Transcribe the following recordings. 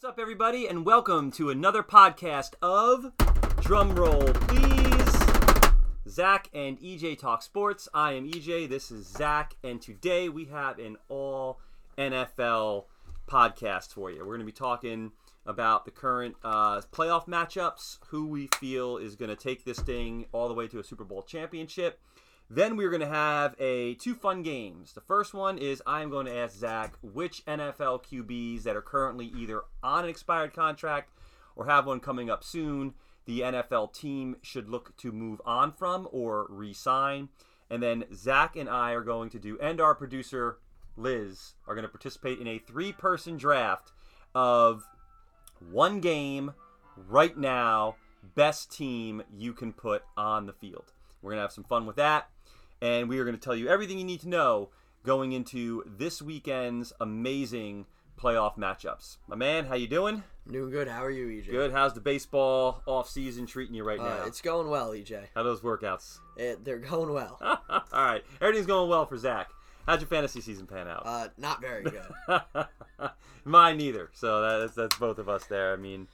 What's up, everybody, and welcome to another podcast of Drumroll, please. Zach and EJ Talk Sports. I am EJ. This is Zach, and today we have an all NFL podcast for you. We're going to be talking about the current uh, playoff matchups, who we feel is going to take this thing all the way to a Super Bowl championship. Then we're going to have a two fun games. The first one is I am going to ask Zach which NFL QBs that are currently either on an expired contract or have one coming up soon the NFL team should look to move on from or re-sign. And then Zach and I are going to do, and our producer Liz are going to participate in a three-person draft of one game right now, best team you can put on the field. We're going to have some fun with that and we are going to tell you everything you need to know going into this weekend's amazing playoff matchups. My man, how you doing? I'm doing good. How are you, EJ? Good. How's the baseball off season treating you right Uh, now? it's going well, EJ. How those workouts? It, they're going well. All right, everything's going well for Zach. How'd your fantasy season pan out? Uh, not very good. Mine neither. So that's that's both of us there. I mean,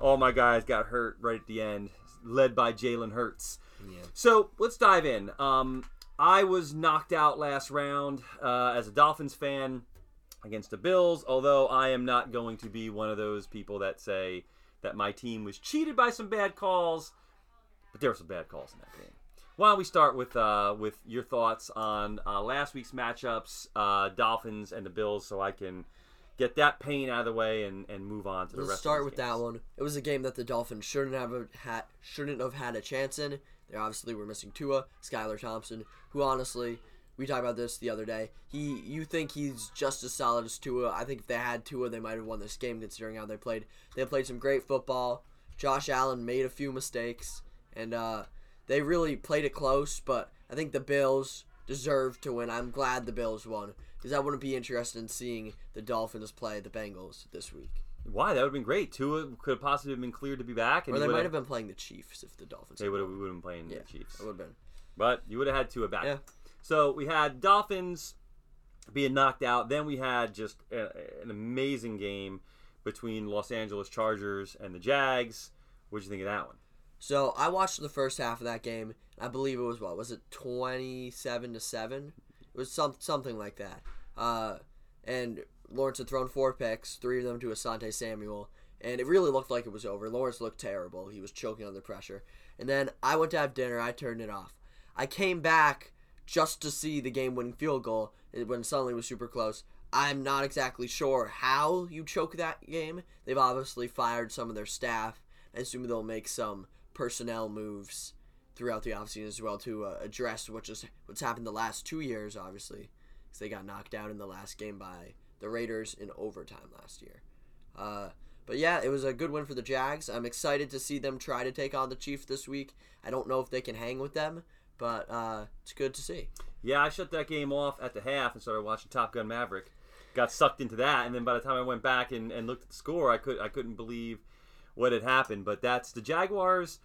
all my guys got hurt right at the end, led by Jalen Hurts. Yeah. So let's dive in. Um, I was knocked out last round uh, as a Dolphins fan against the Bills, although I am not going to be one of those people that say that my team was cheated by some bad calls, but there were some bad calls in that game. Why don't we start with uh, with your thoughts on uh, last week's matchups, uh, Dolphins and the Bills, so I can get that pain out of the way and, and move on to the rest. Let's rest. start with these that one. It was a game that the Dolphins shouldn't have had shouldn't have had a chance in. Obviously were missing Tua, Skylar Thompson, who honestly, we talked about this the other day. He, you think he's just as solid as Tua? I think if they had Tua, they might have won this game considering how they played. They played some great football. Josh Allen made a few mistakes, and uh, they really played it close. But I think the Bills deserved to win. I'm glad the Bills won because I wouldn't be interested in seeing the Dolphins play the Bengals this week. Why? That would have been great. Tua could have possibly been cleared to be back, and Or they might have been playing the Chiefs if the Dolphins. They would have. We would have been playing Yeah, the Chiefs, It would have been. but you would have had Tua back. Yeah. So we had Dolphins being knocked out. Then we had just a, an amazing game between Los Angeles Chargers and the Jags. What'd you think of that one? So I watched the first half of that game. I believe it was what was it twenty seven to seven? It was some something like that. Uh, and Lawrence had thrown four picks, three of them to Asante Samuel, and it really looked like it was over. Lawrence looked terrible. He was choking under pressure. And then I went to have dinner. I turned it off. I came back just to see the game-winning field goal when suddenly it was super close. I'm not exactly sure how you choke that game. They've obviously fired some of their staff. I assume they'll make some personnel moves throughout the offseason as well to uh, address what just what's happened the last two years, obviously, because they got knocked out in the last game by the Raiders in overtime last year. Uh, but yeah, it was a good win for the Jags. I'm excited to see them try to take on the Chiefs this week. I don't know if they can hang with them, but uh, it's good to see. Yeah, I shut that game off at the half and started watching Top Gun Maverick. Got sucked into that, and then by the time I went back and, and looked at the score, I could I couldn't believe what had happened. But that's the Jaguars.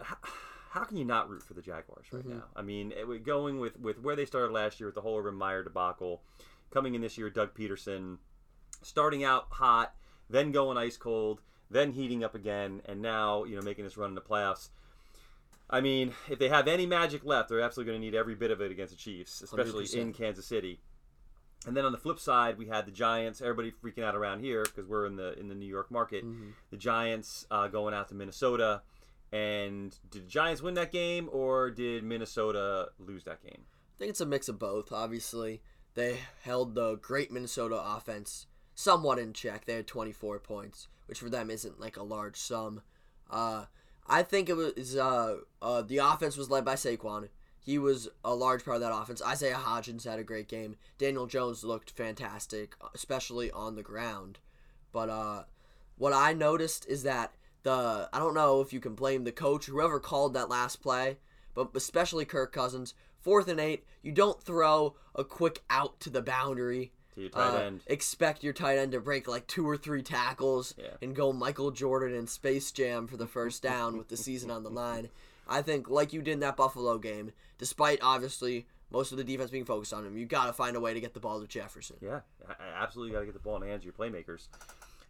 How, how can you not root for the Jaguars right now? I mean, it, going with with where they started last year with the whole Urban Meyer debacle, coming in this year, Doug Peterson, starting out hot, then going ice cold, then heating up again, and now you know making this run in the playoffs. I mean, if they have any magic left, they're absolutely going to need every bit of it against the Chiefs, especially 100%. in Kansas City. And then on the flip side, we had the Giants. Everybody freaking out around here because we're in the in the New York market. The Giants uh, going out to Minnesota, and did the Giants win that game or did Minnesota lose that game? I think it's a mix of both. Obviously, they held the great Minnesota offense somewhat in check. They had 24 points, which for them isn't like a large sum. Uh, I think it was uh, uh, the offense was led by Saquon. He was a large part of that offense. Isaiah Hodgins had a great game. Daniel Jones looked fantastic, especially on the ground. But uh, what I noticed is that the I don't know if you can blame the coach, whoever called that last play, but especially Kirk Cousins. Fourth and eight, you don't throw a quick out to the boundary. To your tight Uh, end. Expect your tight end to break like two or three tackles Yeah. and go Michael Jordan in Space Jam for the first down with the season on the line. I think, like you did in that Buffalo game, despite obviously most of the defense being focused on him, you got to find a way to get the ball to Jefferson. Yeah, absolutely got to get the ball in the hands of your playmakers.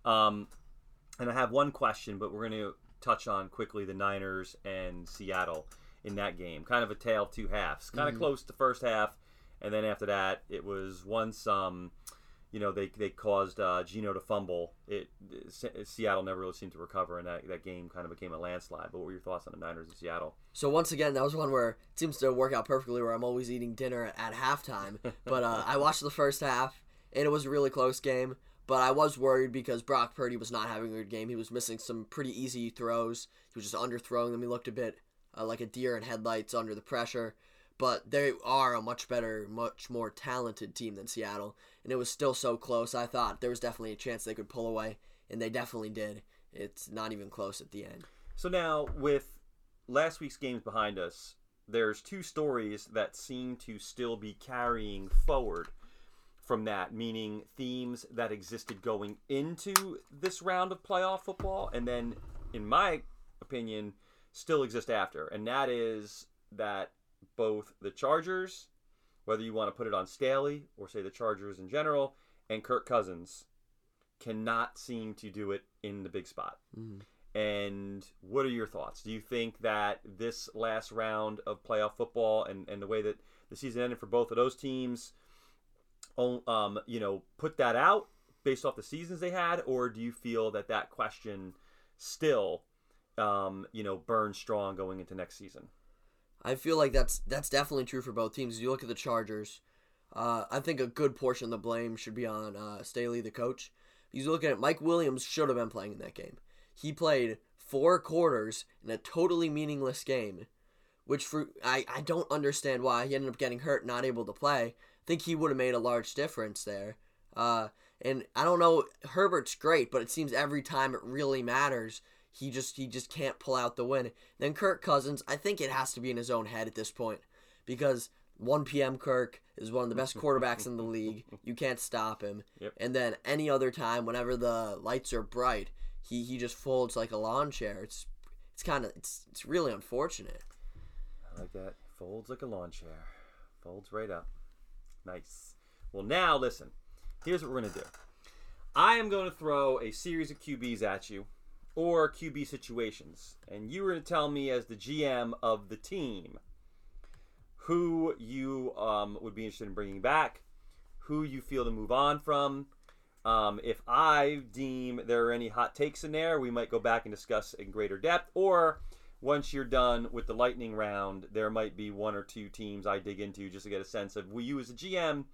Um, and I have one question, but we're going to touch on quickly the Niners and Seattle in that game. Kind of a tale of two halves. Kind of close to the first half, and then after that, it was once um, you know they, they caused uh, Geno to fumble. It, it Seattle never really seemed to recover, and that, that game kind of became a landslide. But what were your thoughts on the Niners in Seattle? So once again, that was one where it seems to work out perfectly. Where I'm always eating dinner at halftime, but uh, I watched the first half, and it was a really close game. But I was worried because Brock Purdy was not having a good game. He was missing some pretty easy throws. He was just underthrowing them. He looked a bit uh, like a deer in headlights under the pressure. But they are a much better, much more talented team than Seattle. And it was still so close. I thought there was definitely a chance they could pull away, and they definitely did. It's not even close at the end. So now, with last week's games behind us, there's two stories that seem to still be carrying forward from that, meaning themes that existed going into this round of playoff football, and then, in my opinion, still exist after. And that is that both the Chargers, whether you want to put it on Staley or say the Chargers in general, and Kirk Cousins cannot seem to do it in the big spot. And what are your thoughts? Do you think that this last round of playoff football and, and the way that the season ended for both of those teams, um, you know, put that out based off the seasons they had, or do you feel that that question still, um, you know, burn strong going into next season? I feel like that's that's definitely true for both teams. You look at the Chargers. Uh, I think a good portion of the blame should be on uh, Staley, the coach. You look at Mike Williams should have been playing in that game. He played four quarters in a totally meaningless game, which for I, I don't understand why he ended up getting hurt, not able to play. I think he would have made a large difference there. Uh, and I don't know, Herbert's great, but it seems every time it really matters, he just he just can't pull out the win. Then Kirk Cousins, I think it has to be in his own head at this point because 1 p.m. Kirk is one of the best quarterbacks in the league. You can't stop him. Yep. And then any other time, whenever the lights are bright, he, he just folds like a lawn chair. It's it's kind of it's it's really unfortunate. I like that. Folds like a lawn chair. Folds right up. Nice. Well, now listen. Here's what we're going to do. I am going to throw a series of QBs at you, or QB situations, and you were to tell me as the GM of the team who you um, would be interested in bringing back, who you feel to move on from. Um, if I deem there are any hot takes in there, we might go back and discuss in greater depth. Or once you're done with the lightning round, there might be one or two teams I dig into just to get a sense of will you as a GM,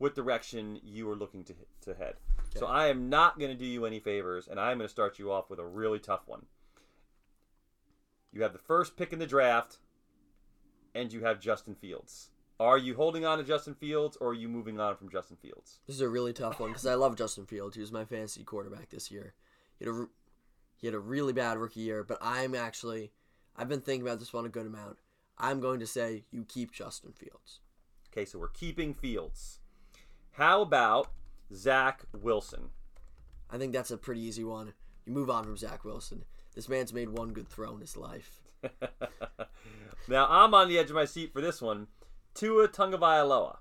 what direction you are looking to to head. So I am not going to do you any favors, and I'm going to start you off with a really tough one. You have the first pick in the draft, and you have Justin Fields. Are you holding on to Justin Fields, or are you moving on from Justin Fields? This is a really tough one because I love Justin Fields. He was my fantasy quarterback this year. He had a he had a really bad rookie year, but I'm actually I've been thinking about this one a good amount. I'm going to say you keep Justin Fields. Okay, so we're keeping Fields. How about Zach Wilson? I think that's a pretty easy one. You move on from Zach Wilson. This man's made one good throw in his life. now I'm on the edge of my seat for this one. Tua Tagovailoa.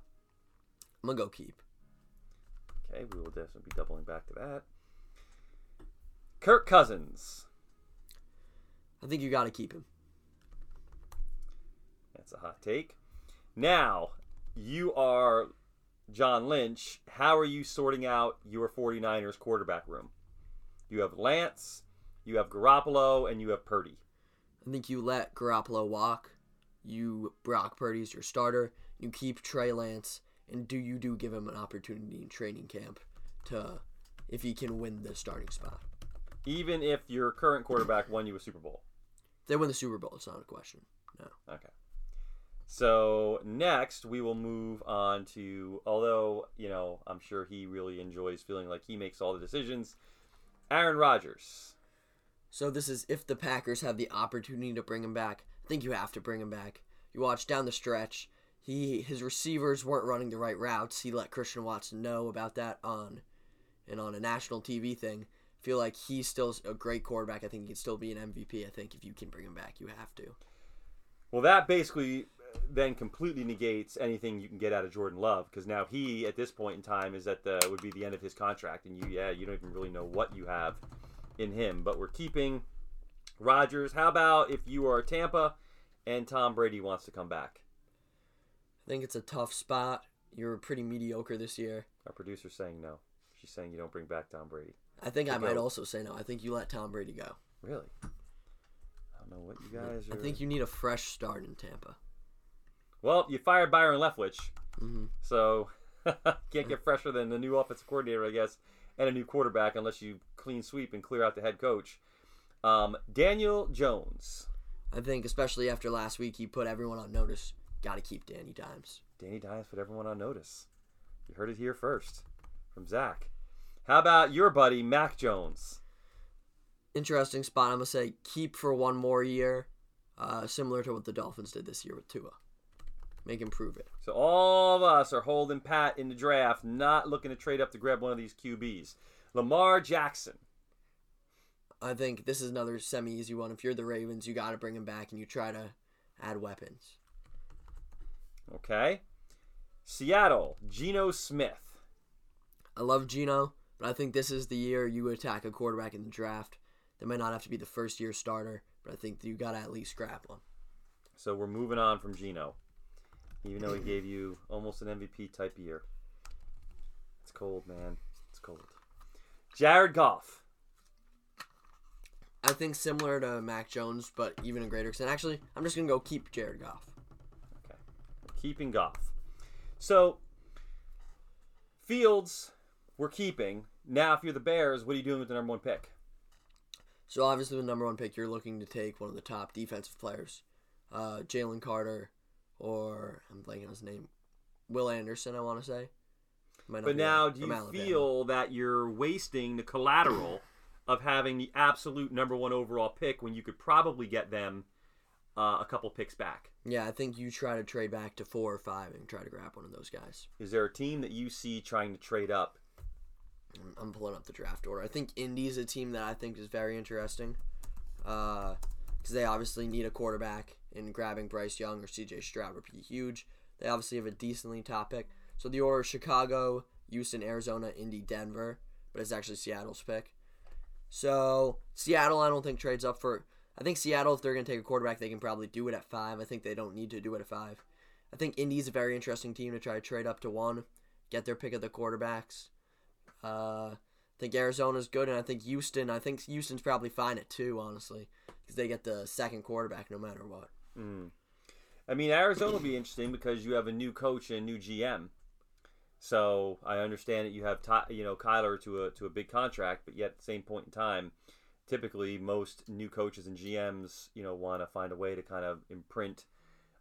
I'm gonna go keep. Okay, we will definitely be doubling back to that. Kirk Cousins. I think you got to keep him. That's a hot take. Now, you are John Lynch. How are you sorting out your 49ers quarterback room? You have Lance, you have Garoppolo, and you have Purdy. I think you let Garoppolo walk. You Brock Purdy's your starter. You keep Trey Lance, and do you do give him an opportunity in training camp to if he can win the starting spot. Even if your current quarterback won you a Super Bowl. If they win the Super Bowl, it's not a question. No. Okay. So next we will move on to although, you know, I'm sure he really enjoys feeling like he makes all the decisions. Aaron Rodgers. So this is if the Packers have the opportunity to bring him back. I think you have to bring him back. You watch down the stretch, he his receivers weren't running the right routes. He let Christian Watson know about that on and on a national TV thing. feel like he's still a great quarterback. I think he can still be an MVP. I think if you can bring him back, you have to. Well, that basically then completely negates anything you can get out of Jordan Love because now he at this point in time is at the would be the end of his contract and you yeah you don't even really know what you have in him but we're keeping Rodgers. How about if you are Tampa and Tom Brady wants to come back? I think it's a tough spot. You're pretty mediocre this year. Our producer's saying no. She's saying you don't bring back Tom Brady. I think I might go. also say no. I think you let Tom Brady go. Really? I don't know what you guys are. I think you need a fresh start in Tampa. Well, you fired Byron Leftwich, hmm so can't get fresher than the new offensive coordinator, I guess, and a new quarterback unless you clean sweep and clear out the head coach. Um, Daniel Jones. I think, especially after last week, he put everyone on notice. Got to keep Danny Dimes. Danny Dimes put everyone on notice. You heard it here first from Zach. How about your buddy Mac Jones? Interesting spot. I'm gonna say keep for one more year, uh, similar to what the Dolphins did this year with Tua. Make can prove it. So all of us are holding pat in the draft, not looking to trade up to grab one of these QBs. Lamar Jackson. I think this is another semi-easy one. If you're the Ravens, you got to bring him back and you try to add weapons. Okay. Seattle, Geno Smith. I love Geno, but I think this is the year you attack a quarterback in the draft. They might not have to be the first year starter, but I think you got to at least grab one. So we're moving on from Geno, even though he gave you almost an MVP type year. It's cold, man. It's cold. Jared Goff. I think similar to Mac Jones, but even a greater extent. Actually, I'm just gonna go keep Jared Goff. Okay. Keeping Goff. So, Fields, we're keeping. Now, if you're the Bears, what are you doing with the number one pick? So obviously, the number one pick, you're looking to take one of the top defensive players, uh, Jalen Carter, or I'm blanking on his name, Will Anderson. I want to say. But now, do you Alabama. feel that you're wasting the collateral of having the absolute number one overall pick when you could probably get them uh, a couple picks back? Yeah, I think you try to trade back to four or five and try to grab one of those guys. Is there a team that you see trying to trade up? I'm- I'm pulling up the draft order. I think Indy's a team that I think is very interesting, because they obviously need a quarterback, and grabbing Bryce Young or C.J. Stroud would be huge. They obviously have a decently top pick. So the order: Chicago, Houston, Arizona, Indy, Denver, but it's actually Seattle's pick. So Seattle, I don't think trades up for. I think Seattle, if they're going to take a quarterback, they can probably do it at five. I think they don't need to do it at five. I think Indy's a very interesting team to try to trade up to one, get their pick of the quarterbacks. Uh, I think Arizona's good, and I think Houston. I think Houston's probably fine at two, honestly, because they get the second quarterback no matter what. Mm. I mean, Arizona will be interesting because you have a new coach and a new GM. So I understand that you have you know Kyler to a to a big contract, but yet at the same point in time, typically most new coaches and GMs you know want to find a way to kind of imprint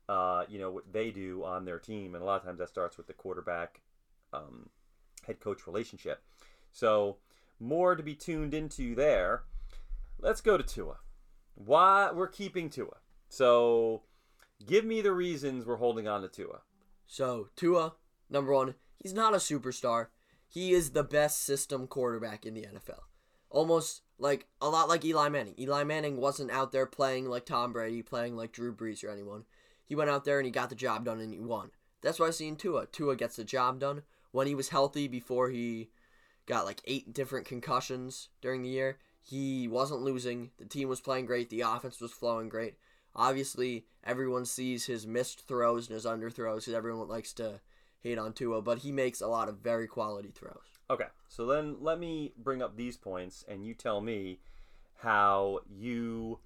uh, you know what they do on their team, and a lot of times that starts with the quarterback um, head coach relationship. So more to be tuned into there. Let's go to Tua. Why we're keeping Tua? So give me the reasons we're holding on to Tua. So Tua, number one, he's not a superstar. He is the best system quarterback in the NFL. Almost like a lot like Eli Manning. Eli Manning wasn't out there playing like Tom Brady, playing like Drew Brees or anyone. He went out there and he got the job done and he won. That's why I seen Tua. Tua gets the job done when he was healthy before he got like eight different concussions during the year. He wasn't losing. The team was playing great. The offense was flowing great. Obviously, everyone sees his missed throws and his underthrows because everyone likes to hate on Tua, but he makes a lot of very quality throws. Okay, so then let me bring up these points, and you tell me how you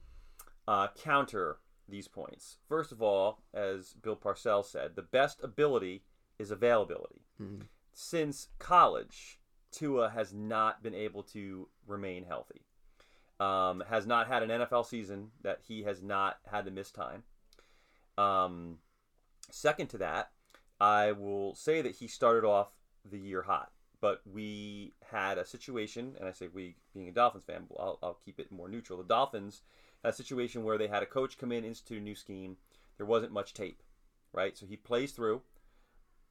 uh, counter these points. First of all, as Bill Parcells said, the best ability is availability. Mhm. Since college, Tua has not been able to remain healthy. Um, has not had an NFL season that he has not had to miss time. Um, second to that, I will say that he started off the year hot, but we had a situation, and I say we, being a Dolphins fan, I'll, I'll keep it more neutral. The Dolphins had a situation where they had a coach come in, institute a new scheme. There wasn't much tape, right? So he plays through.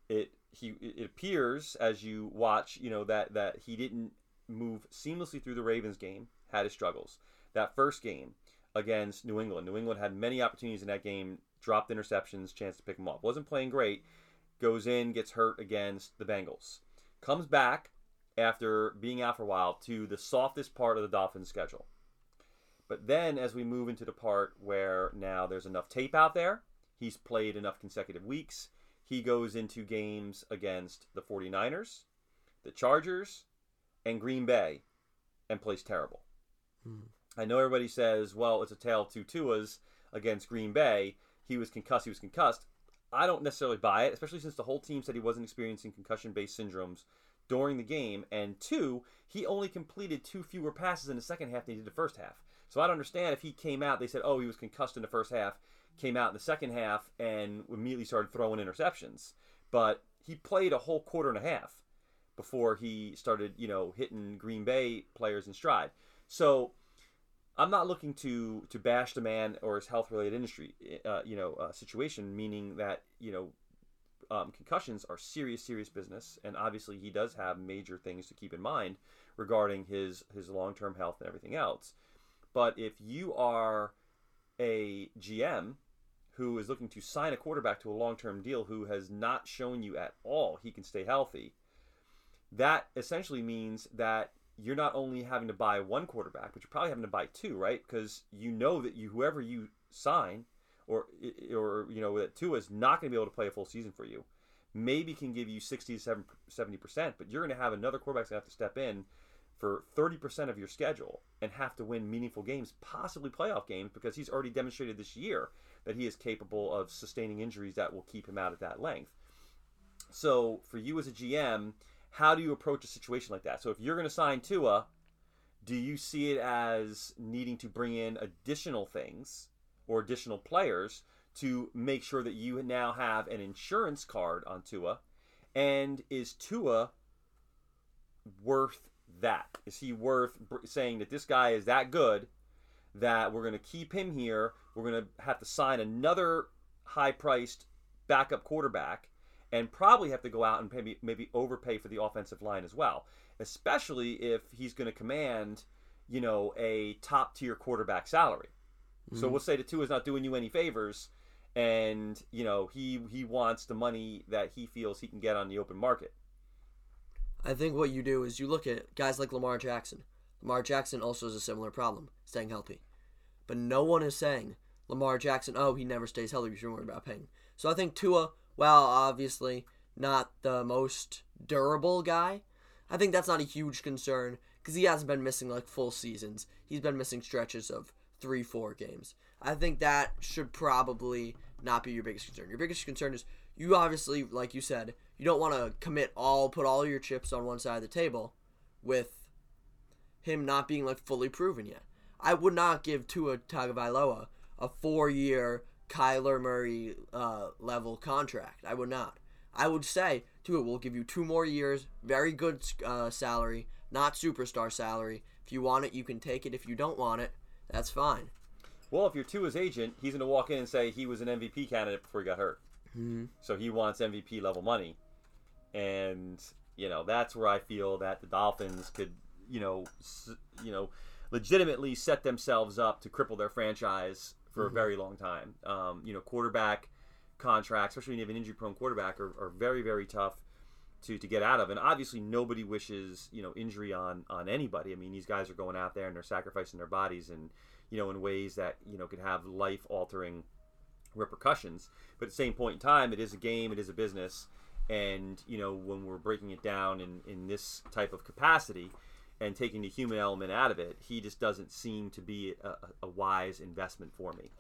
It he it appears as you watch, you know that that he didn't move seamlessly through the Ravens game. Had his struggles. That first game against New England, New England had many opportunities in that game dropped interceptions, chance to pick him up. Wasn't playing great. Goes in, gets hurt against the Bengals. Comes back after being out for a while to the softest part of the Dolphins' schedule. But then, as we move into the part where now there's enough tape out there, he's played enough consecutive weeks, he goes into games against the 49ers, the Chargers, and Green Bay and plays terrible. I know everybody says, well, it's a tale of two Tuas against Green Bay. He was concussed, he was concussed. I don't necessarily buy it, especially since the whole team said he wasn't experiencing concussion based syndromes during the game. And two, he only completed two fewer passes in the second half than he did the first half. So I don't understand if he came out, they said, oh, he was concussed in the first half, came out in the second half, and immediately started throwing interceptions. But he played a whole quarter and a half before he started, you know, hitting Green Bay players in stride. So I'm not looking to to bash the man or his health related industry, uh, you know, uh, situation. Meaning that you know, um, concussions are serious, serious business, and obviously he does have major things to keep in mind regarding his his long term health and everything else. But if you are a GM who is looking to sign a quarterback to a long term deal who has not shown you at all he can stay healthy, that essentially means that you're not only having to buy one quarterback, but you're probably having to buy two, right? Because you know that you whoever you sign, or or you know that Tua is not going to be able to play a full season for you. Maybe can give you 60 to 70 percent, but you're going to have another quarterback going to have to step in for 30 percent of your schedule and have to win meaningful games, possibly playoff games, because he's already demonstrated this year that he is capable of sustaining injuries that will keep him out at that length. So for you as a GM how do you approach a situation like that? So if you're going to sign Tua, do you see it as needing to bring in additional things or additional players to make sure that you now have an insurance card on Tua? And is Tua worth that? Is he worth saying that this guy is that good that we're going to keep him here? We're going to have to sign another high priced backup quarterback and probably have to go out and maybe maybe overpay for the offensive line as well, especially if he's going to command, you know, a top tier quarterback salary. Mm-hmm. So we'll say the two is not doing you any favors, and you know he he wants the money that he feels he can get on the open market. I think what you do is you look at guys like Lamar Jackson. Lamar Jackson also has a similar problem, staying healthy. But no one is saying Lamar Jackson, oh, he never stays healthy, you shouldn't worry about paying. So I think Tua while obviously not the most durable guy, I think that's not a huge concern because he hasn't been missing like full seasons. He's been missing stretches of three, four games. I think that should probably not be your biggest concern. Your biggest concern is you obviously, like you said, you don't want to commit all, put all your chips on one side of the table with him not being like fully proven yet. I would not give Tua Tagovailoa a four-year, Kyler Murray uh, level contract. I would not. I would say, Tua, we'll give you two more years, very good uh, salary, not superstar salary. If you want it, you can take it. If you don't want it, that's fine. Well, if you're Tua's agent, he's going to walk in and say he was an MVP candidate before he got hurt. Mm-hmm. So he wants MVP level money. And, you know, that's where I feel that the Dolphins could, you know, you know, legitimately set themselves up to cripple their franchise for mm-hmm. a very long time. Um, you know, quarterback contracts, especially when you have an injury prone quarterback, are, are very, very tough to, to get out of. And obviously, nobody wishes you know injury on on anybody. I mean, these guys are going out there and they're sacrificing their bodies and you know in ways that you know could have life altering repercussions. But at the same point in time, it is a game, it is a business, and you know when we're breaking it down in in this type of capacity and taking the human element out of it, he just doesn't seem to be a, a wise investment for me.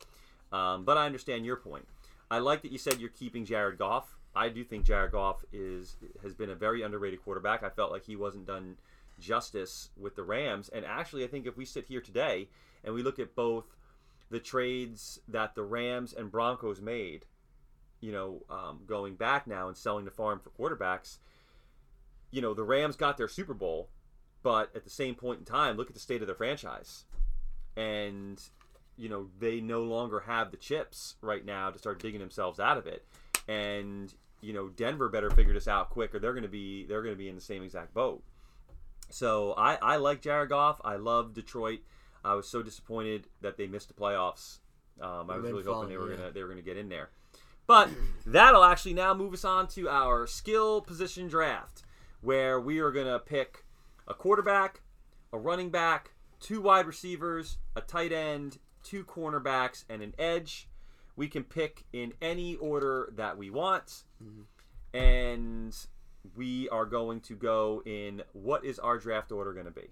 Um, but I understand your point. I like that you said you're keeping Jared Goff. I do think Jared Goff is has been a very underrated quarterback. I felt like he wasn't done justice with the Rams, and actually, I think if we sit here today and we look at both the trades that the Rams and Broncos made, you know, um, going back now and selling the farm for quarterbacks, you know, the Rams got their Super Bowl but at the same point in time, look at the state of their franchise. And, you know, they no longer have the chips right now to start digging themselves out of it. And, you know, Denver better figure this out quick or they're gonna be they're gonna be in the same exact boat. So I, I like Jared Goff. I love Detroit. I was so disappointed that they missed the playoffs. Um, I was really hoping they were yeah. gonna they were gonna get in there. But that'll actually now move us on to our skill position draft, where we are gonna pick a quarterback, a running back, two wide receivers, a tight end, two cornerbacks, and an edge. We can pick in any order that we want, and we are going to go in. What is our draft order going to be?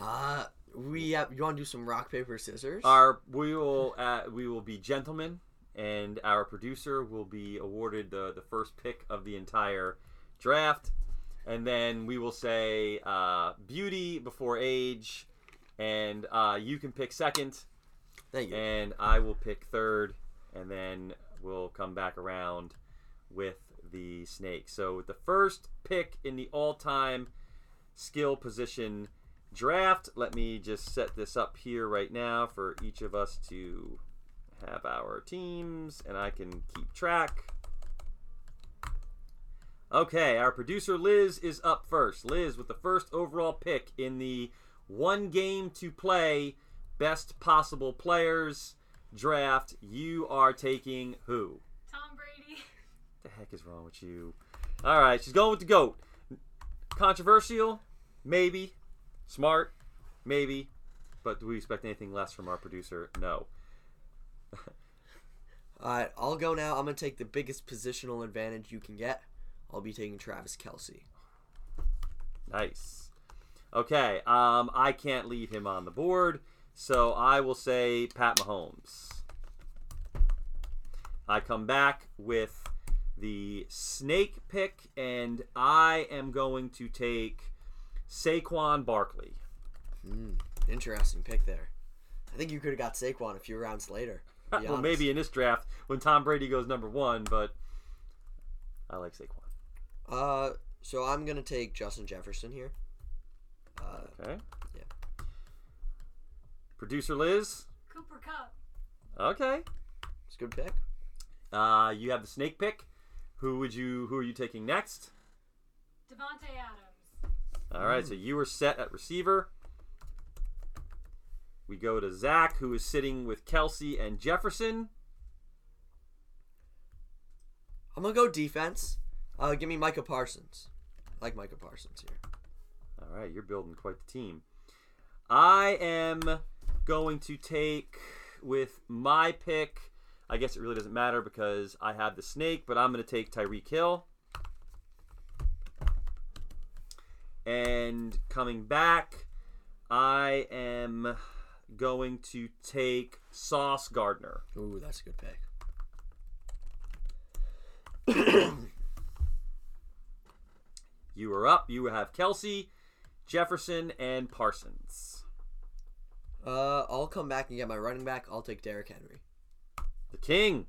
Uh, we have. You want to do some rock paper scissors? Our we will uh, we will be gentlemen, and our producer will be awarded the the first pick of the entire draft, and then we will say uh, beauty before age, and uh, you can pick second, Thank you. and I will pick third, and then we'll come back around with the snake. So the first pick in the all-time skill position draft. Let me just set this up here right now for each of us to have our teams, and I can keep track. Okay, our producer Liz is up first. Liz with the first overall pick in the one game to play best possible players draft. You are taking who? Tom Brady. What the heck is wrong with you? All right, she's going with the goat. Controversial, maybe. Smart, maybe. But do we expect anything less from our producer? No. All right, I'll go now. I'm gonna take the biggest positional advantage you can get. I'll be taking Travis Kelce. Nice. Okay, um, I can't leave him on the board, so I will say Pat Mahomes. I come back with the snake pick, and I am going to take Saquon Barkley. Hmm, interesting pick there. I think you could have got Saquon a few rounds later. well, honest. maybe in this draft when Tom Brady goes number one, but I like Saquon. Uh, so I'm gonna take Justin Jefferson here. Uh, Okay. Yeah. Producer Liz. Cooper Kupp. Okay. it's a good pick. Uh, you have the snake pick. Who would you? Who are you taking next? Davante Adams. All right, so you are set at receiver. We go to Zach, who is sitting with Kelce and Jefferson. I'm gonna go defense. Uh, give me Micah Parsons. I like Micah Parsons here. All right, you're building quite the team. I am going to take with my pick. I guess it really doesn't matter because I have the snake, but I'm going to take Tyreek Hill. And coming back, I am going to take Sauce Gardner. Ooh, that's a good pick. You are up. You have Kelce, Jefferson, and Parsons. Uh, I'll come back and get my running back. I'll take Derrick Henry. The King.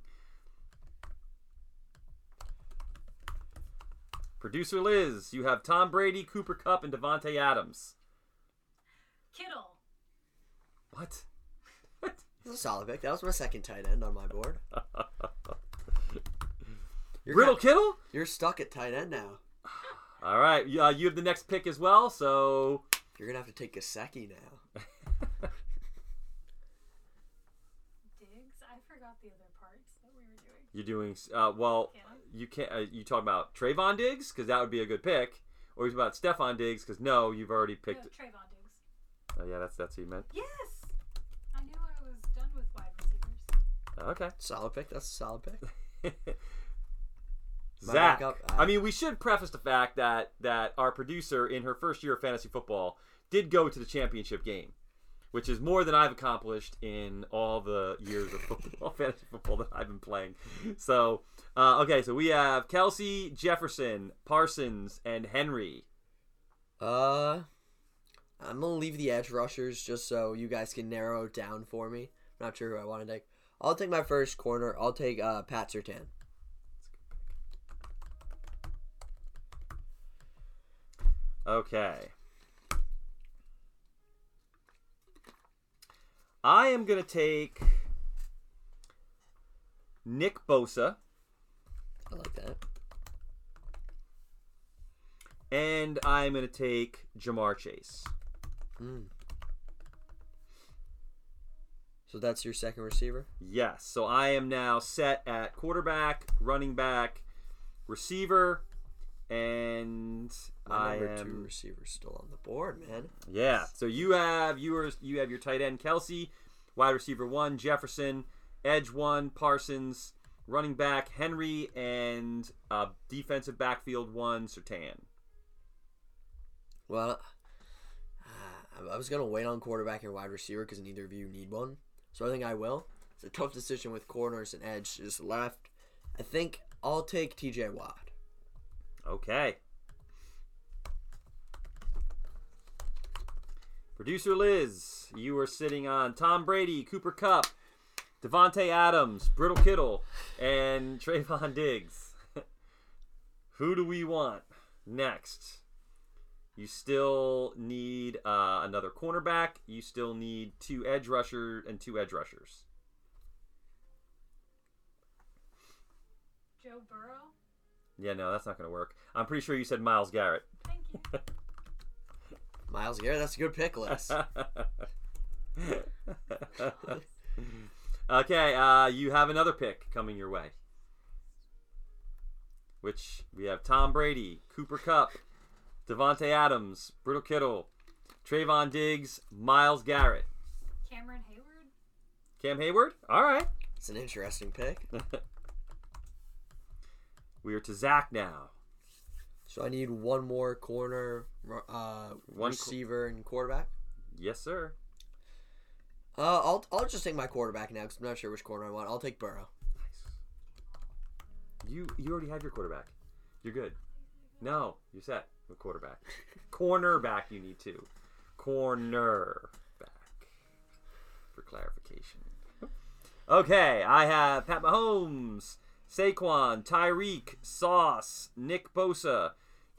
Producer Liz, you have Tom Brady, Cooper Kupp, and Davante Adams. Kittle. What? What? That's a solid pick. That was my second tight end on my board. You're Riddle ki- Kittle? You're stuck at tight end now. All right. Uh, you have the next pick as well, so. You're gonna have to take Gasecki now. Diggs. I forgot the other parts that we were doing. You're doing. Uh, well, Can you can't. Uh, you talk about Trevon Diggs, because that would be a good pick. Or you talk about Stefon Diggs, because no, you've already No, picked. Trevon Diggs. Oh, yeah, that's that's what you meant. Yes. I knew I was done with wide receivers. Okay. Solid pick. That's a solid pick. Zach. I uh, mean, we should preface the fact that that our producer in her first year of fantasy football did go to the championship game, which is more than I've accomplished in all the years of football, fantasy football that I've been playing. So, uh, okay, so we have Kelce, Jefferson, Parsons, and Henry. Uh, I'm gonna leave the edge rushers just so you guys can narrow it down for me. I'm not sure who I want to take. I'll take my first corner. I'll take uh, Pat Surtain. Okay. I am going to take Nick Bosa. I like that. And I'm going to take Ja'Marr Chase. Mm. So that's your second receiver. Yes. So I am now set at quarterback, running back, receiver, and My number two am receiver still on the board, man. yeah. So you have you are you have your tight end Kelce, wide receiver one Jefferson, edge one Parsons, running back Henry, and uh, defensive backfield one Surtain. Well, uh, I- I was gonna wait on quarterback and wide receiver because neither of you need one. So I think I will. It's a tough decision with corners and edge just left. I think I'll take T.J. Watt. Okay. Producer Liz, you are sitting on Tom Brady, Cooper Kupp, Davante Adams, Brittle Kittle, and Trevon Diggs. Who do we want next? You still need uh, another cornerback. You still need two edge rushers and two edge rushers. Joe Burrow. Yeah, no, that's not going to work. I'm pretty sure you said Myles Garrett. Thank you. Myles Garrett, that's a good pick, Liz. okay, uh, you have another pick coming your way. Which we have Tom Brady, Cooper Kupp, Davante Adams, Brittle Kittle, Trevon Diggs, Myles Garrett, Cameron Heyward. Cam Heyward. All right. It's an interesting pick. We are to Zach now. So I need one more corner, uh, One co- receiver, and quarterback. Yes, sir. Uh, I'll I'll just take my quarterback now because I'm not sure which corner I want. I'll take Burrow. Nice. You you already have your quarterback. You're good. No, you're set with quarterback. Cornerback you need to. Cornerback. For clarification. Okay, I have Pat Mahomes, Saquon, Tyreek, Sauce, Nick Bosa,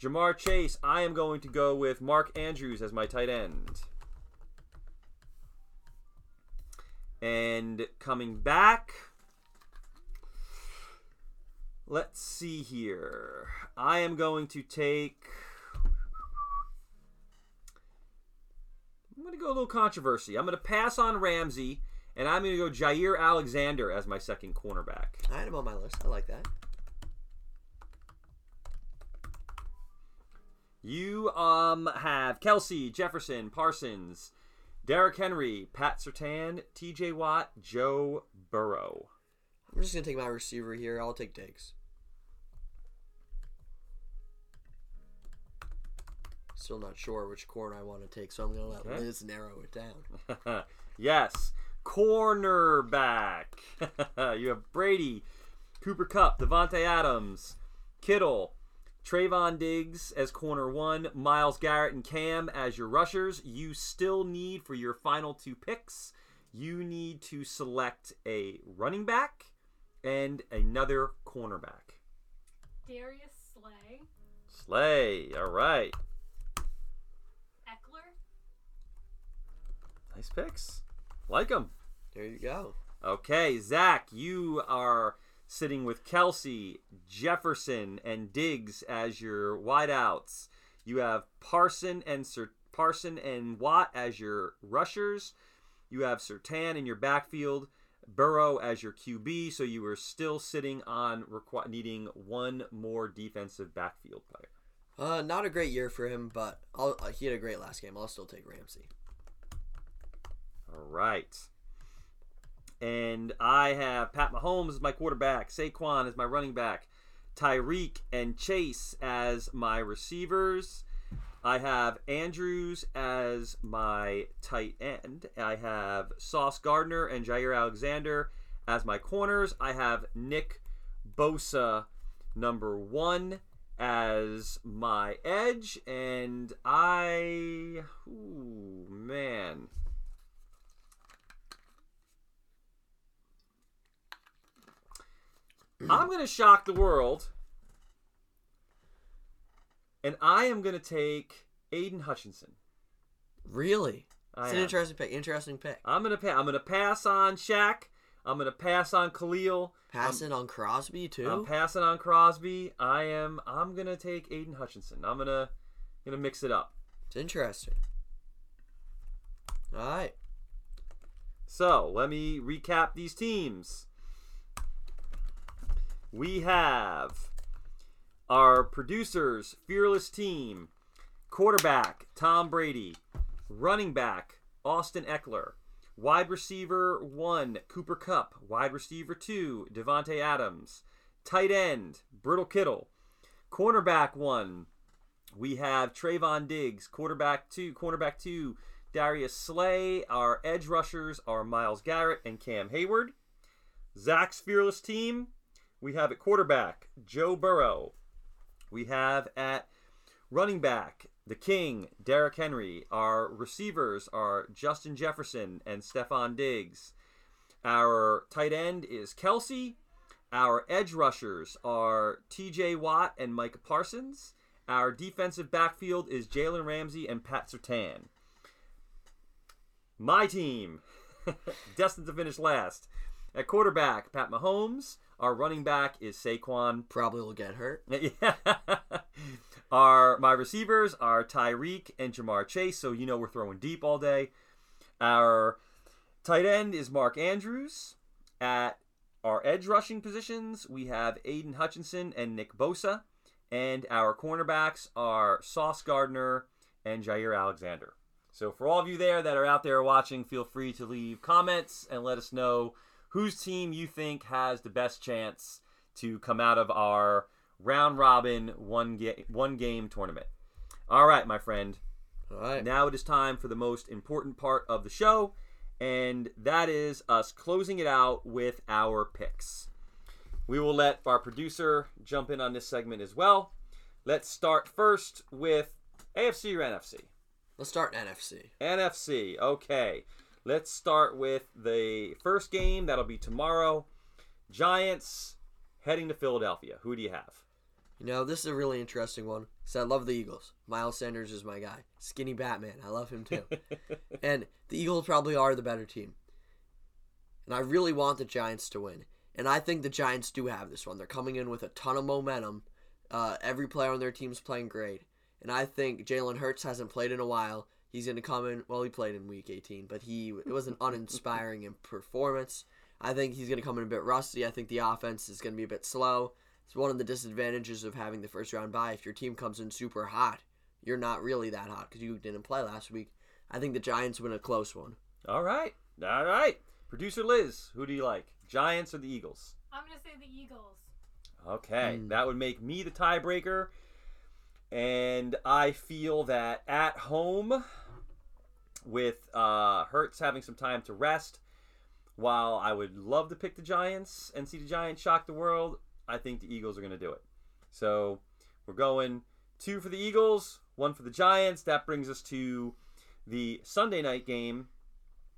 Ja'Marr Chase. I am going to go with Mark Andrews as my tight end. And coming back, let's see here. I am going to take. I'm going to go a little controversy. I'm going to pass on Ramsey, and I'm going to go Jaire Alexander as my second cornerback. I had him on my list. I like that. You um have Kelce, Jefferson, Parsons, Derrick Henry, Pat Surtain, T.J. Watt, Joe Burrow. I'm just gonna take my receiver here. I'll take Diggs. Still not sure which corner I want to take, so I'm gonna let Okay. Liz narrow it down. yes, cornerback. you have Brady, Cooper Kupp, Davante Adams, Kittle, Trevon Diggs as corner one, Myles Garrett and Cam as your rushers. You still need for your final two picks. You need to select a running back and another cornerback. Darius Slay. Slay. All right. Ekeler. Nice picks. Like them. There you go. Okay, Zach, you are sitting with Kelce, Jefferson, and Diggs as your wideouts. You have Parson and Sir Parson and Watt as your rushers. You have Surtain in your backfield, Burrow as your QB. So you are still sitting on requ- needing one more defensive backfield player. Uh, not a great year for him, but I'll, uh, he had a great last game. I'll still take Ramsey. All right. And I have Pat Mahomes as my quarterback, Saquon as my running back, Tyreek and Chase as my receivers. I have Andrews as my tight end. I have Sauce Gardner and Jaire Alexander as my corners. I have Nick Bosa, number one, as my edge. And I. Ooh, man. I'm going to shock the world. And I am going to take Aidan Hutchinson. Really? I It's an am. interesting pick. Interesting pick. I'm gonna pa- I'm gonna pass on Shaq. I'm gonna pass on Khalil. Passing on Crosby too. I'm passing on Crosby. I am. I'm gonna take Aidan Hutchinson. I'm gonna gonna mix it up. it's interesting. All right. So let me recap these teams. We have our producers, fearless team, quarterback Tom Brady, running back Austin Ekeler, wide receiver one Cooper Kupp, wide receiver two Davante Adams, tight end Brittle Kittle, cornerback one we have Trevon Diggs, quarterback two, cornerback two Darius Slay. Our edge rushers are Myles Garrett and Cam Heyward. Zach's fearless team. We have at quarterback Joe Burrow. We have at running back the King Derrick Henry. Our receivers are Justin Jefferson and Stefon Diggs. Our tight end is Kelce. Our edge rushers are T.J. Watt and Micah Parsons. Our defensive backfield is Jalen Ramsey and Pat Surtain. My team, destined to finish last. At quarterback, Pat Mahomes. Our running back is Saquon. Probably will get hurt. yeah. Our my receivers are Tyreek and Ja'Marr Chase, so you know we're throwing deep all day. Our tight end is Mark Andrews. At our edge rushing positions, we have Aidan Hutchinson and Nick Bosa. And our cornerbacks are Sauce Gardner and Jaire Alexander. So for all of you there that are out there watching, feel free to leave comments and let us know whose team you think has the best chance to come out of our round robin one game one game tournament. All right, my friend. All right. Now it is time for the most important part of the show, and that is us closing it out with our picks. We will let our producer jump in on this segment as well. Let's start first with AFC or NFC? Let's start NFC. NFC. Okay. Let's start with the first game. That'll be tomorrow. Giants heading to Philadelphia. Who do you have? You know, this is a really interesting one. So I love the Eagles. Miles Sanders is my guy. Skinny Batman. I love him too. and the Eagles probably are the better team. And I really want the Giants to win. And I think the Giants do have this one. They're coming in with a ton of momentum. Uh, every player on their team is playing great. And I think Jalen Hurts hasn't played in a while. He's going to come in. Well, he played in Week 18, but he it was an uninspiring in performance. I think he's going to come in a bit rusty. I think the offense is going to be a bit slow. It's one of the disadvantages of having the first round bye. If your team comes in super hot, you're not really that hot because you didn't play last week. I think the Giants win a close one. All right. All right. Producer Liz, who do you like? Giants or the Eagles? I'm gonna say the Eagles. Okay, Hmm. that would make me the tiebreaker. And I feel that at home, with uh, Hurts having some time to rest, while I would love to pick the Giants and see the Giants shock the world, I think the Eagles are going to do it. So we're going two for the Eagles, one for the Giants. That brings us to the Sunday night game,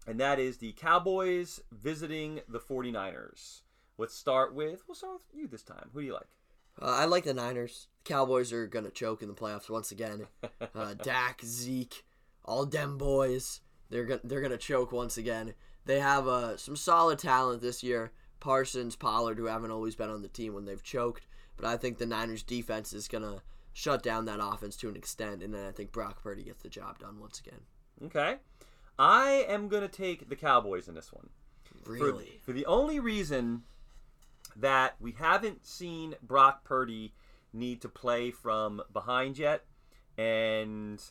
and that is the Cowboys visiting the 49ers. Let's start with, we'll start with you this time. Who do you like? Uh, I like the Niners. Cowboys are gonna choke in the playoffs once again. Uh, Dak, Zeke, all dem boys. They're gonna they're gonna choke once again. They have uh, some solid talent this year. Parsons, Pollard, who haven't always been on the team when they've choked, but I think the Niners defense is gonna shut down that offense to an extent, and then I think Brock Purdy gets the job done once again. Okay. I am going to take the Cowboys in this one. For- Really? For, the only reason that we haven't seen Brock Purdy need to play from behind yet. And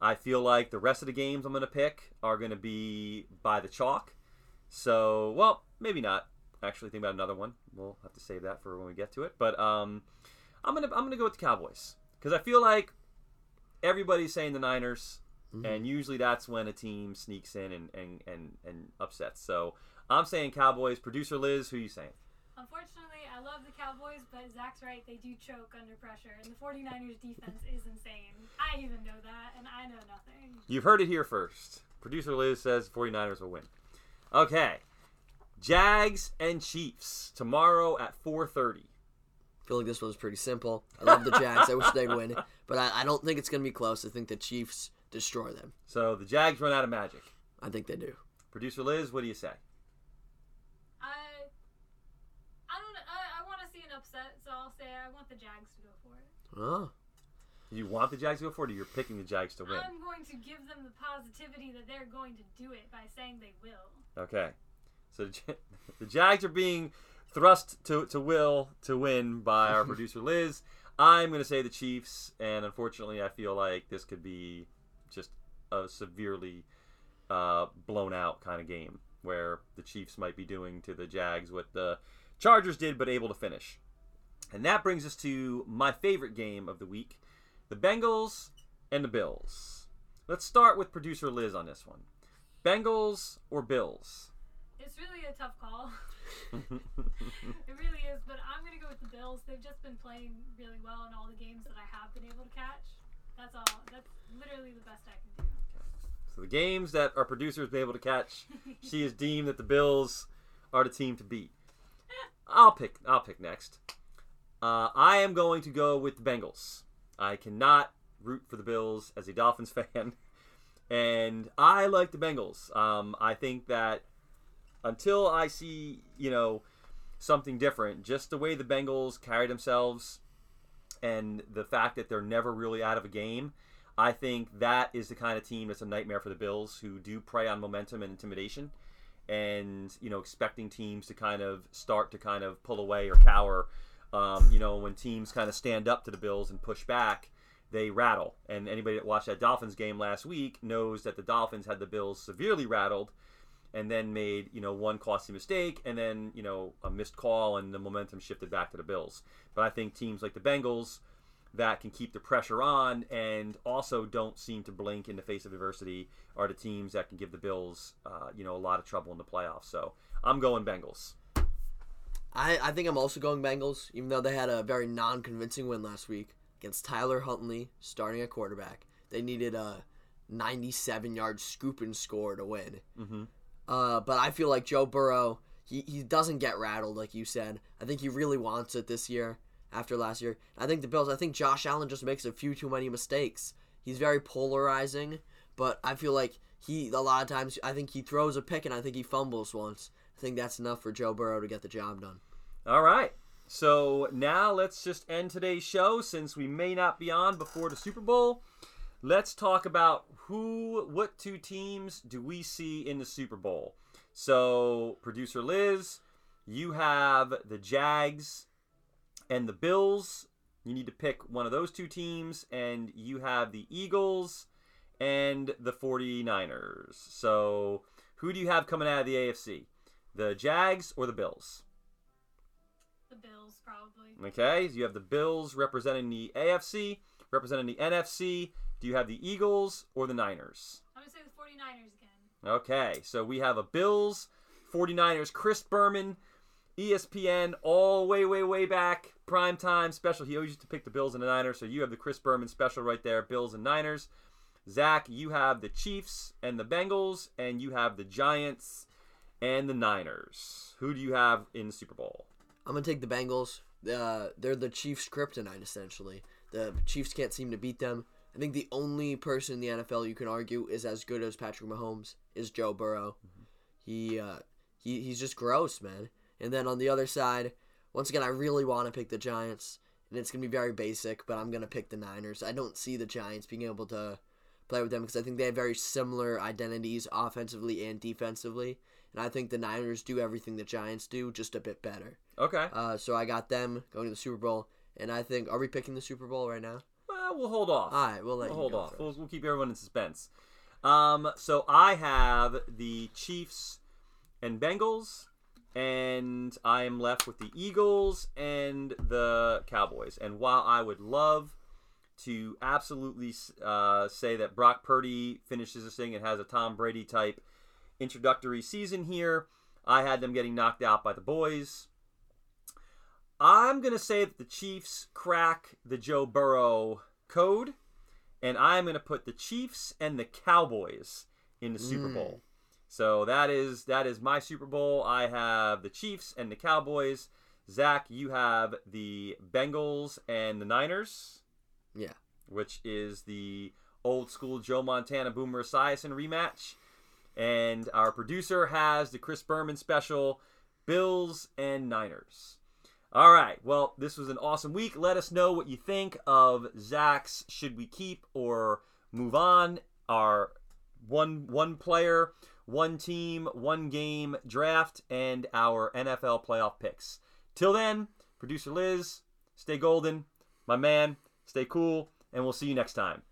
I feel like the rest of the games I'm going to pick are going to be by the chalk. So, well, maybe not. Actually, think about another one. We'll have to save that for when we get to it. But um, I'm gonna I'm gonna go with the Cowboys because I feel like everybody's saying the Niners, and usually that's when a team sneaks in and, and, and, and upsets. So I'm saying Cowboys. Producer Liz, who you saying? Unfortunately, I love the Cowboys, but Zach's right, they do choke under pressure, and the 49ers defense is insane. I even know that, and I know nothing. You've heard it here first. Producer Liz says 49ers will win. Okay. Jags and Chiefs tomorrow at 4:30. I feel like this one's pretty simple. I love the Jags. I wish they'd win, but I, I don't think it's gonna be close. I think the Chiefs destroy them. So the Jags run out of magic. I think they do. Producer Liz, what do you say? I, I don't. I, I want to see an upset, so I'll say I want the Jags to go for it. Oh. You want the Jags to go for it, or you're picking the Jags to win? I'm going to give them the positivity that they're going to do it by saying they will. Okay. So the the Jags are being thrust to, to will to win by our producer Liz. I'm going to say the Chiefs, and unfortunately, I feel like this could be just a severely uh, blown out kind of game where the Chiefs might be doing to the Jags what the Chargers did, but able to finish. And that brings us to my favorite game of the week the Bengals and the Bills. Let's start with producer Liz on this one. Bengals or Bills? It's really a tough call. it really is, but I'm going to go with the Bills. They've just been playing really well in all the games that I have been able to catch. That's all. That's literally the best I can do. So the games that our producers been able to catch, she has deemed that the Bills are the team to beat. I'll pick. I'll pick next. Uh, I am going to go with the Bengals. I cannot root for the Bills as a Dolphins fan, and I like the Bengals. Um, I think that until I see you know something different, just the way the Bengals carry themselves, and the fact that they're never really out of a game. I think that is the kind of team that's a nightmare for the Bills, who do prey on momentum and intimidation, and you know expecting teams to kind of start to kind of pull away or cower. Um, you know when teams kind of stand up to the Bills and push back, they rattle. And anybody that watched that Dolphins game last week knows that the Dolphins had the Bills severely rattled, and then made you know one costly mistake, and then you know a missed call, and the momentum shifted back to the Bills. But I think teams like the Bengals that can keep the pressure on and also don't seem to blink in the face of adversity are the teams that can give the Bills, uh, you know, a lot of trouble in the playoffs. So I'm going Bengals. I, I think I'm also going Bengals, even though they had a very non convincing win last week against Tyler Huntley starting at quarterback. They needed a 97 yard scoop and score to win. Mm-hmm. Uh, but I feel like Joe Burrow, he, he doesn't get rattled, like you said. I think he really wants it this year after last year. I think the Bills, I think Josh Allen just makes a few too many mistakes. He's very polarizing, but I feel like he, a lot of times, I think he throws a pick and I think he fumbles once. I think that's enough for Joe Burrow to get the job done. All right. So now let's just end today's show since we may not be on before the Super Bowl. Let's talk about who, what two teams do we see in the Super Bowl? So, producer Liz, you have the Jags and the Bills. You need to pick one of those two teams, and you have the Eagles and the 49ers. So, who do you have coming out of the AFC? The Jags or the Bills? The Bills, probably. Okay, so you have the Bills representing the AFC, representing the NFC. Do you have the Eagles or the Niners? I'm going to say the 49ers again. Okay, so we have a Bills, 49ers, Chris Berman, ESPN, all way, way, way back, prime time special. He always used to pick the Bills and the Niners, so you have the Chris Berman special right there, Bills and Niners. Zach, you have the Chiefs and the Bengals, and you have the Giants and the Niners. Who do you have in the Super Bowl? I'm gonna take the Bengals. Uh, they're the Chiefs' kryptonite, essentially. The Chiefs can't seem to beat them. I think the only person in the NFL you can argue is as good as Patrick Mahomes is Joe Burrow. He uh, he he's just gross, man. And then on the other side, once again, I really want to pick the Giants, and it's gonna be very basic, but I'm gonna pick the Niners. I don't see the Giants being able to play with them because I think they have very similar identities offensively and defensively, and I think the Niners do everything the Giants do, just a bit better. Okay. Uh, so I got them going to the Super Bowl, and I think are we picking the Super Bowl right now? Well, we'll hold off. All right, we'll let We'll you hold off. We'll, we'll keep everyone in suspense. Um, so I have the Chiefs and Bengals, and I am left with the Eagles and the Cowboys. And while I would love to absolutely uh, say that Brock Purdy finishes this thing and has a Tom Brady type introductory season here, I had them getting knocked out by the boys. I'm going to say that the Chiefs crack the Joe Burrow code, and I'm going to put the Chiefs and the Cowboys in the Super Mm. Bowl. So that is that is my Super Bowl. I have the Chiefs and the Cowboys. Zach, you have the Bengals and the Niners, Yeah. which is the old school Joe Montana Boomer Esiason rematch. And our producer has the Chris Berman special, Bills and Niners. All right. Well, this was an awesome week. Let us know what you think of Zach's should we keep or move on our one one player, one team, one game draft and our NFL playoff picks. Till then, producer Liz, stay golden. My man, stay cool, and we'll see you next time.